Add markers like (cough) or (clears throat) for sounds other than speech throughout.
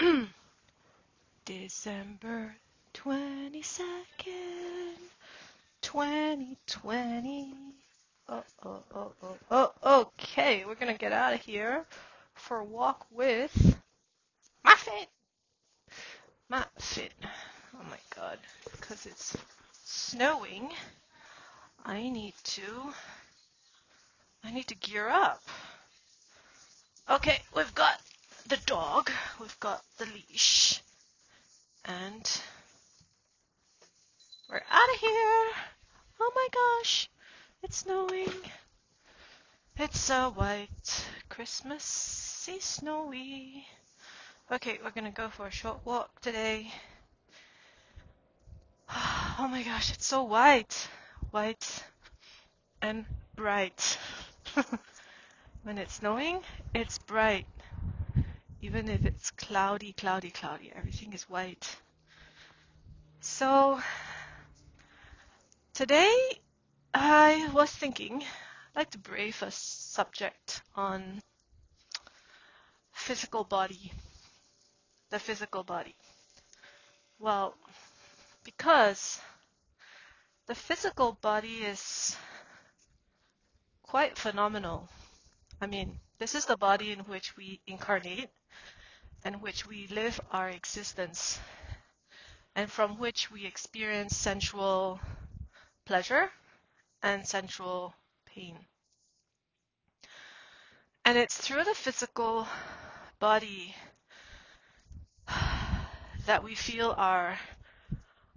(clears throat) December 22nd, 2020. Oh, oh, oh, oh, oh, okay. We're gonna get out of here for a walk with Muffin. Muffin. Oh my god. Because it's snowing, I need to. I need to gear up. Okay, we've got the dog, we've got the leash, and we're out of here. Oh my gosh, it's snowing. It's a white Christmassy snowy. Okay, we're gonna go for a short walk today. (sighs) Oh my gosh, it's so white. White and bright. (laughs) when it's snowing, it's bright. Even if it's cloudy, cloudy, cloudy, everything is white. So, today I was thinking I'd like to brave a subject on physical body. The physical body. Well, because the physical body is quite phenomenal. I mean, this is the body in which we incarnate and which we live our existence and from which we experience sensual pleasure and sensual pain. And it's through the physical body that we feel our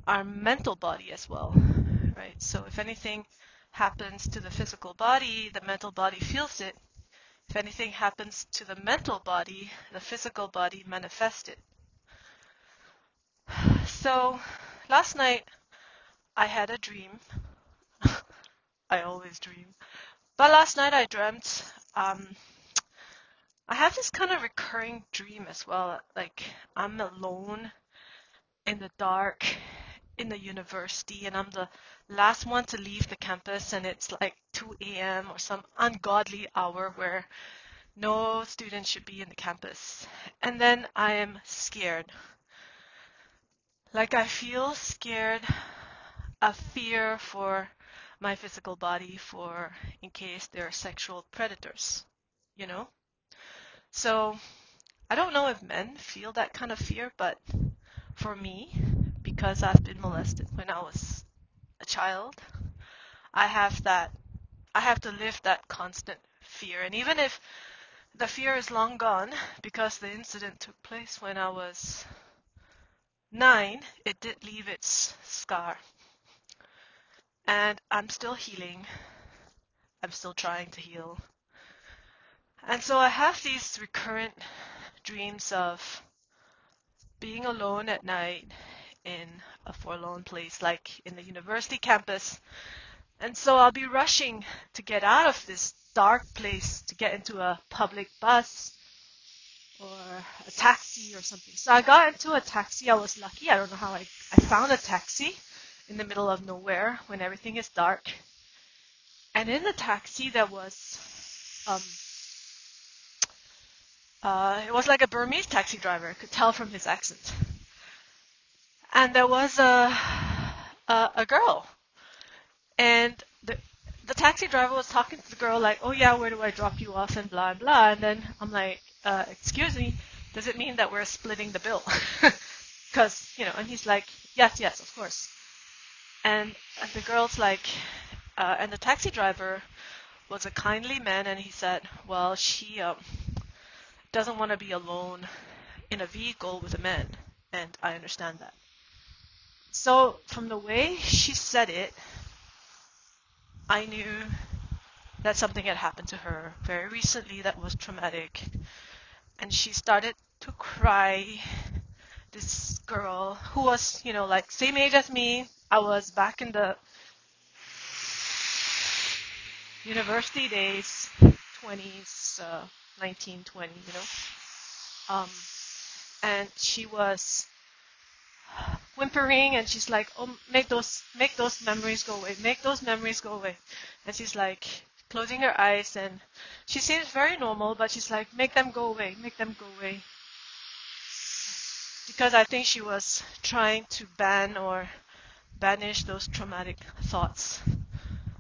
our mental body as well, right? So if anything happens to the physical body, the mental body feels it. If anything happens to the mental body, the physical body manifests it. So last night I had a dream. (laughs) I always dream. But last night I dreamt um, I have this kind of recurring dream as well. Like I'm alone in the dark in the university and I'm the last one to leave the campus and it's like 2 a.m. or some ungodly hour where no student should be in the campus. And then I am scared. Like I feel scared, a fear for my physical body for in case there are sexual predators, you know? So I don't know if men feel that kind of fear, but for me, because I've been molested when I was a child. I have that, I have to live that constant fear. And even if the fear is long gone because the incident took place when I was nine, it did leave its scar. And I'm still healing. I'm still trying to heal. And so I have these recurrent dreams of being alone at night in a forlorn place like in the university campus. And so I'll be rushing to get out of this dark place to get into a public bus or a taxi or something. So I got into a taxi. I was lucky. I don't know how I, I found a taxi in the middle of nowhere when everything is dark. And in the taxi there was um uh, it was like a Burmese taxi driver. I could tell from his accent and there was a a, a girl, and the the taxi driver was talking to the girl like, "Oh yeah, where do I drop you off?" and blah blah. And then I'm like, uh, "Excuse me, does it mean that we're splitting the bill?" (laughs) Because you know, and he's like, "Yes, yes, of course." And, and the girl's like, uh, and the taxi driver was a kindly man, and he said, "Well, she um, doesn't want to be alone in a vehicle with a man, and I understand that." So from the way she said it, I knew that something had happened to her very recently that was traumatic. And she started to cry. This girl who was, you know, like same age as me. I was back in the university days, 20s, uh, 19, 20, you know. Um, and she was whimpering and she's like, "Oh, make those make those memories go away. Make those memories go away." And she's like closing her eyes and she seems very normal, but she's like, "Make them go away. Make them go away." because I think she was trying to ban or banish those traumatic thoughts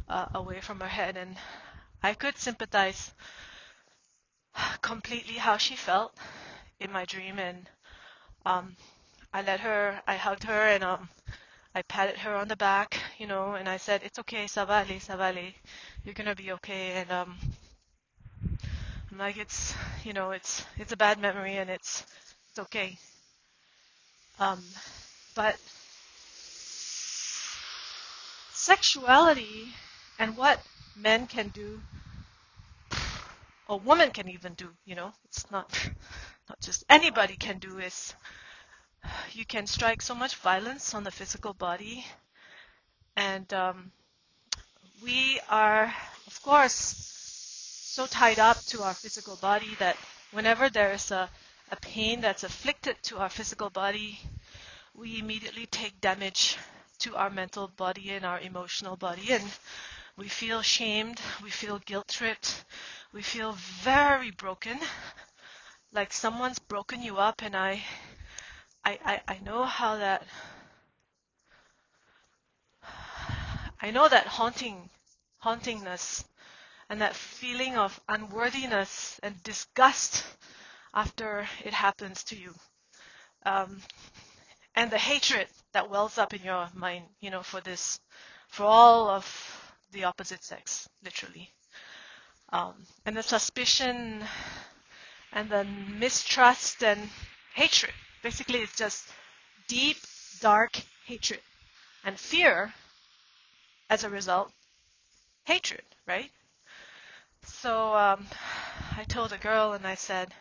uh, away from her head. And I could sympathize completely how she felt in my dream. And um, I let her, I hugged her and um, I patted her on the back, you know, and I said, "It's okay, Savali, Savali, you're gonna be okay." And um, I'm like, "It's, you know, it's it's a bad memory, and it's it's okay." Um, but sexuality and what men can do, or women can even do, you know, it's not (laughs) not just anybody can do is (sighs) you can strike so much violence on the physical body. And um, we are of course so tied up to our physical body that whenever there's a, a pain that's afflicted to our physical body we immediately take damage to our mental body and our emotional body. And we feel shamed we feel guilt tripped we feel very broken. Like someone's broken you up and i I, I, I know how that I know that haunting hauntingness and that feeling of unworthiness and disgust after it happens to you. Um, and the hatred that wells up in your mind, you know, for this, for all of the opposite sex, literally. Um, and the suspicion and the mistrust and hatred Basically, it's just deep, dark hatred. And fear, as a result, hatred, right? So um, I told a girl and I said,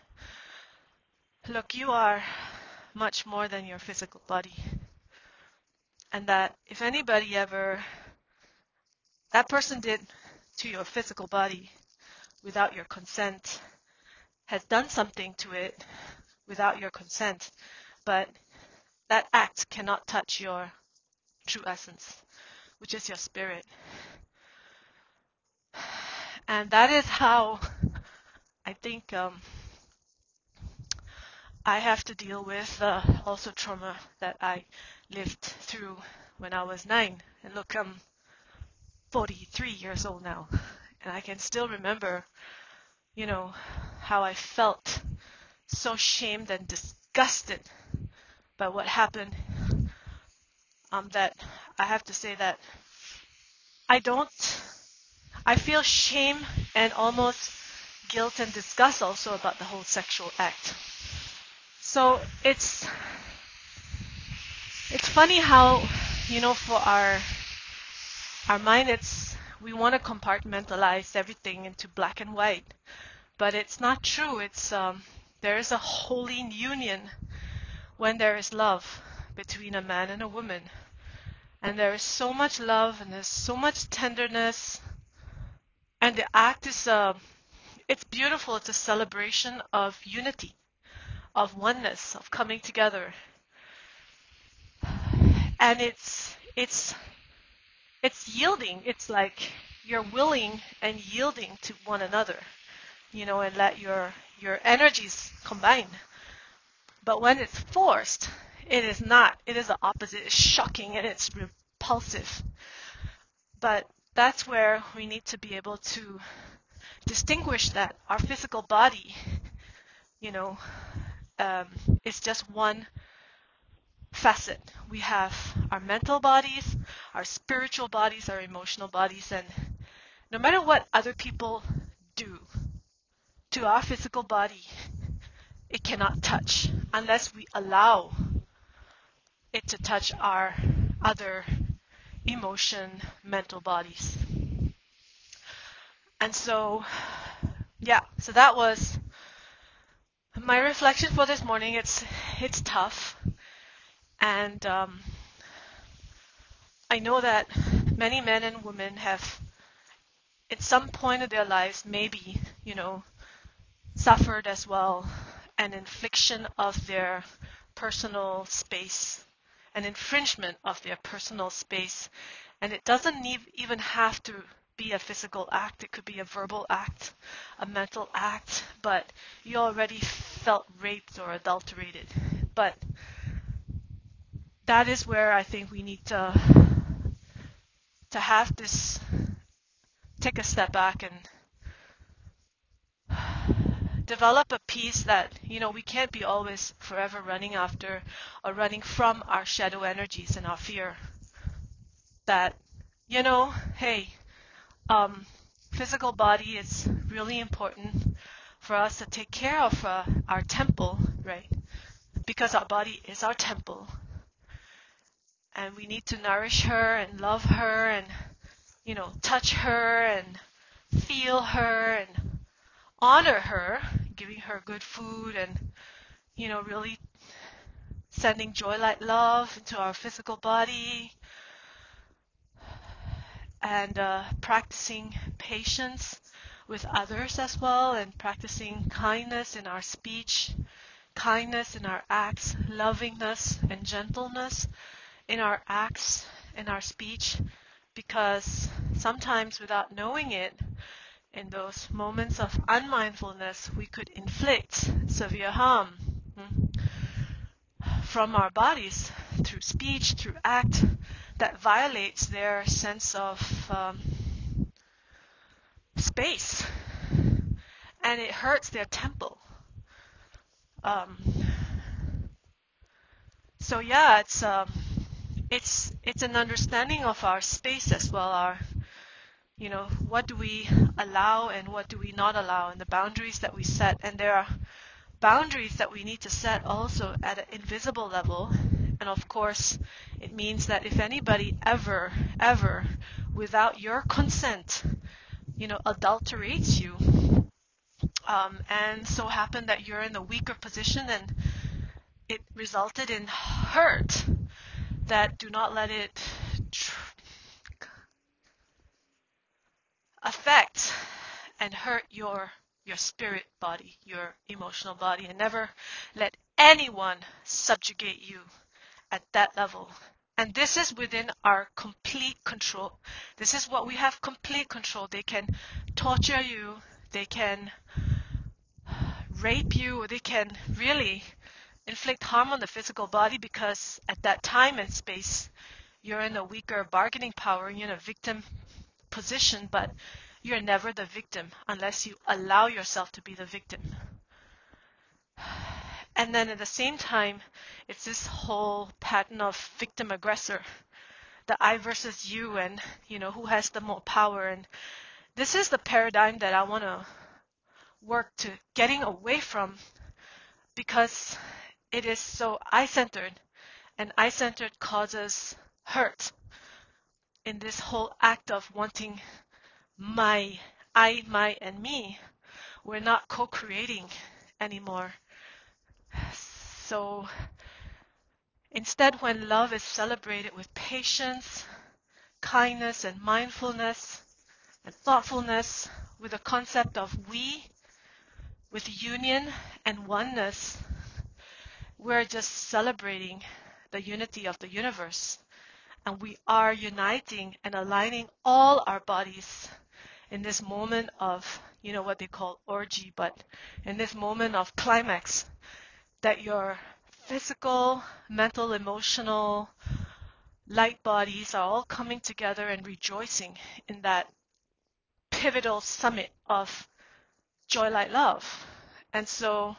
Look, you are much more than your physical body. And that if anybody ever, that person did to your physical body without your consent, has done something to it without your consent, but that act cannot touch your true essence, which is your spirit. And that is how I think um, I have to deal with uh, also trauma that I lived through when I was nine. And look, I'm 43 years old now, and I can still remember, you know, how I felt so shamed and disgusted by what happened. Um, that I have to say that I don't. I feel shame and almost guilt and disgust also about the whole sexual act. So it's it's funny how you know for our our mind it's we want to compartmentalize everything into black and white, but it's not true. It's um, there is a holy union when there is love between a man and a woman. And there is so much love and there's so much tenderness. And the act is a, uh, it's beautiful. It's a celebration of unity, of oneness, of coming together. And it's, it's, it's yielding. It's like you're willing and yielding to one another, you know, and let your, your energies combine. But when it's forced, it is not. It is the opposite. It's shocking and it's repulsive. But that's where we need to be able to distinguish that our physical body, you know, um, is just one facet. We have our mental bodies, our spiritual bodies, our emotional bodies, and no matter what other people do to our physical body, it cannot touch unless we allow it to touch our other emotion, mental bodies. And so, yeah, so that was my reflection for this morning. It's it's tough, and um, I know that many men and women have, at some point of their lives, maybe you know, suffered as well an infliction of their personal space, an infringement of their personal space. And it doesn't even have to be a physical act, it could be a verbal act, a mental act, but you already felt raped or adulterated. But that is where I think we need to to have this take a step back and develop a peace that you know we can't be always forever running after or running from our shadow energies and our fear. That you know hey um, physical body is really important for us to take care of uh, our temple right? Because our body is our temple. And we need to nourish her and love her and you know touch her and feel her and honor her giving her good food and you know really sending joy like love into our physical body and uh, practicing patience with others as well and practicing kindness in our speech kindness in our acts lovingness and gentleness in our acts in our speech because sometimes without knowing it in those moments of unmindfulness, we could inflict severe harm hmm, from our bodies through speech, through act that violates their sense of um, space and it hurts their temple. Um, so yeah, it's um, it's it's an understanding of our space as well, our you know, what do we allow and what do we not allow, and the boundaries that we set. And there are boundaries that we need to set also at an invisible level. And of course, it means that if anybody ever, ever, without your consent, you know, adulterates you, um, and so happened that you're in a weaker position and it resulted in hurt, that do not let it tr- affect and hurt your your spirit body, your emotional body, and never let anyone subjugate you at that level. And this is within our complete control. This is what we have complete control. They can torture you, they can rape you, or they can really inflict harm on the physical body because at that time and space, you're in a weaker bargaining power, you're in a victim position, but you're never the victim unless you allow yourself to be the victim. (sighs) And then at the same time, it's this whole pattern of victim aggressor, the I versus you, and you know who has the more power. And this is the paradigm that I want to work to getting away from because it is so I-centered, and I-centered causes hurt in this whole act of wanting my, I, my, and me, we're not co creating anymore. So instead, when love is celebrated with patience, kindness, and mindfulness, and thoughtfulness, with the concept of we, with union and oneness, we're just celebrating the unity of the universe. And we are uniting and aligning all our bodies in this moment of, you know, what they call orgy, but in this moment of climax, that your physical, mental, emotional, light bodies are all coming together and rejoicing in that pivotal summit of joy, light, love. And so,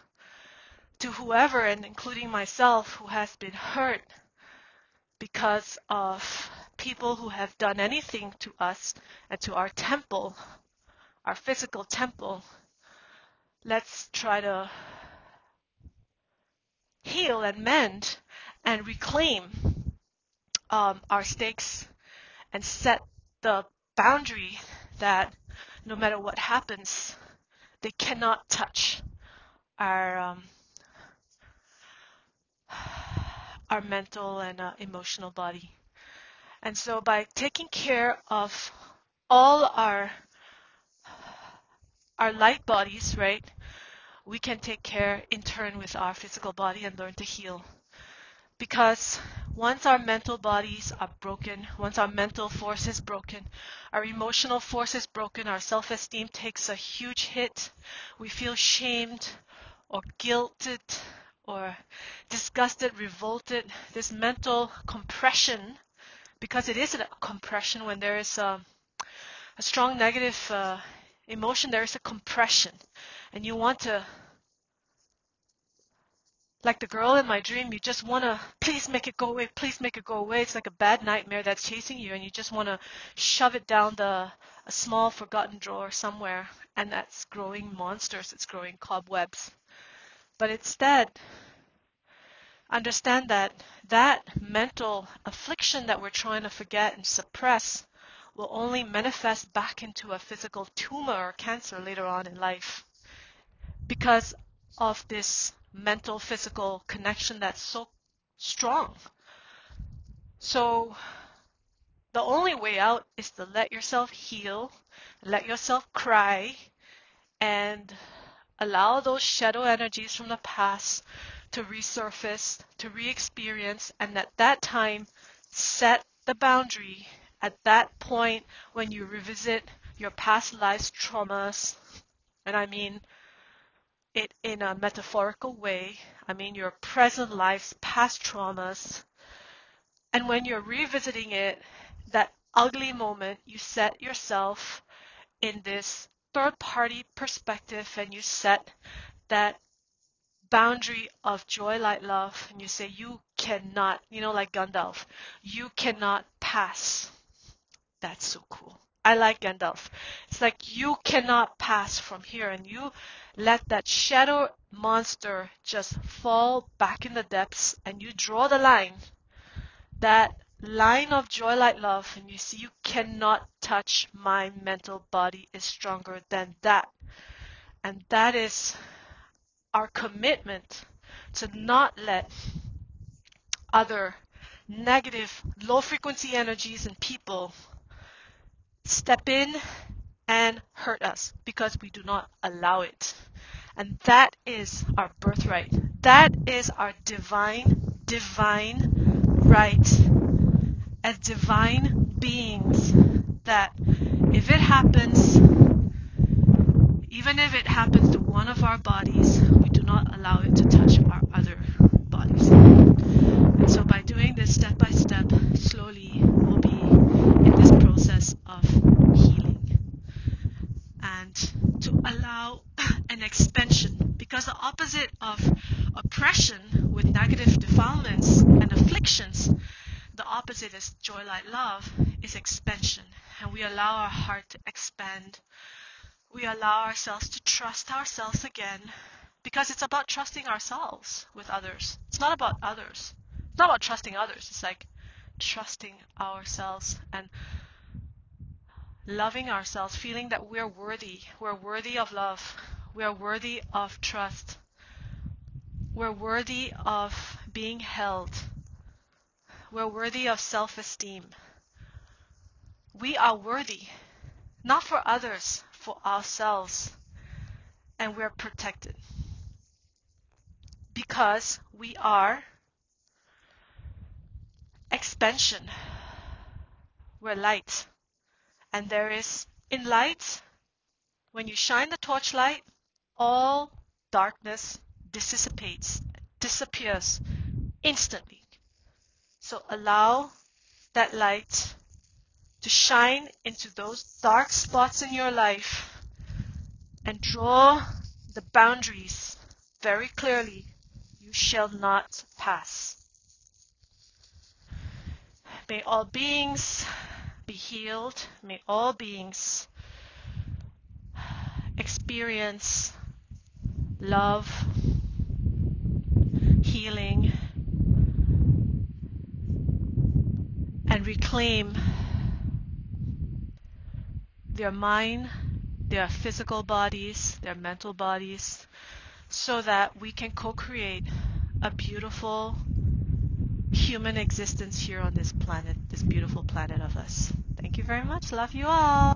to whoever, and including myself, who has been hurt because of people who have done anything to us and to our temple, our physical temple, let's try to heal and mend and reclaim um, our stakes and set the boundary that no matter what happens, they cannot touch our um, our mental and uh, emotional body. And so by taking care of all our our light bodies, right, we can take care in turn with our physical body and learn to heal. Because once our mental bodies are broken, once our mental force is broken, our emotional force is broken, our self esteem takes a huge hit, we feel shamed or guilted or disgusted, revolted, this mental compression, because it is a compression when there is a, a strong negative uh, emotion, there is a compression. And you want to, like the girl in my dream, you just want to, please make it go away, please make it go away. It's like a bad nightmare that's chasing you, and you just want to shove it down the a small forgotten drawer somewhere, and that's growing monsters, it's growing cobwebs. But instead, understand that that mental affliction that we're trying to forget and suppress will only manifest back into a physical tumor or cancer later on in life because of this mental physical connection that's so strong. So the only way out is to let yourself heal, let yourself cry, and allow those shadow energies from the past to resurface, to re-experience, and at that time set the boundary at that point when you revisit your past life's traumas, and I mean it in a metaphorical way, I mean your present life's past traumas, and when you're revisiting it, that ugly moment, you set yourself in this third party perspective and you set that boundary of joy, light, love, and you say, You cannot, you know, like Gandalf, you cannot pass that's so cool. I like Gandalf. It's like you cannot pass from here and you let that shadow monster just fall back in the depths and you draw the line. That line of joy, light, love, and you see you cannot touch my mental body is stronger than that. And that is our commitment to not let other negative, low frequency energies and people step in and hurt us because we do not allow it. And that is our birthright. That is our divine, divine right as divine beings that if it happens, even if it happens to one of our bodies, we do not allow it to touch our other bodies. And so by doing this step by step, slowly, we'll be in this process of healing. And to allow (coughs) an expansion, because the opposite of oppression with negative defilements and afflictions, opposite is joy, light, love, is expansion. And we allow our heart to expand. We allow ourselves to trust ourselves again because it's about trusting ourselves with others. It's not about others. It's not about trusting others. It's like trusting ourselves and loving ourselves, feeling that we're worthy. We're worthy of love. We're worthy of trust. We're worthy of being held. We're worthy of self esteem. We are worthy, not for others, for ourselves. And we're protected because we are expansion. We're light. And there is, in light, when you shine the torchlight, all darkness dissipates, disappears instantly. So allow that light to shine into those dark spots in your life and draw the boundaries very clearly. You shall not pass. May all beings be healed. May all beings experience love, healing, and reclaim their mind, their physical bodies, their mental bodies, so that we can co create a beautiful human existence here on this planet, this beautiful planet of us. Thank you very much. Love you all.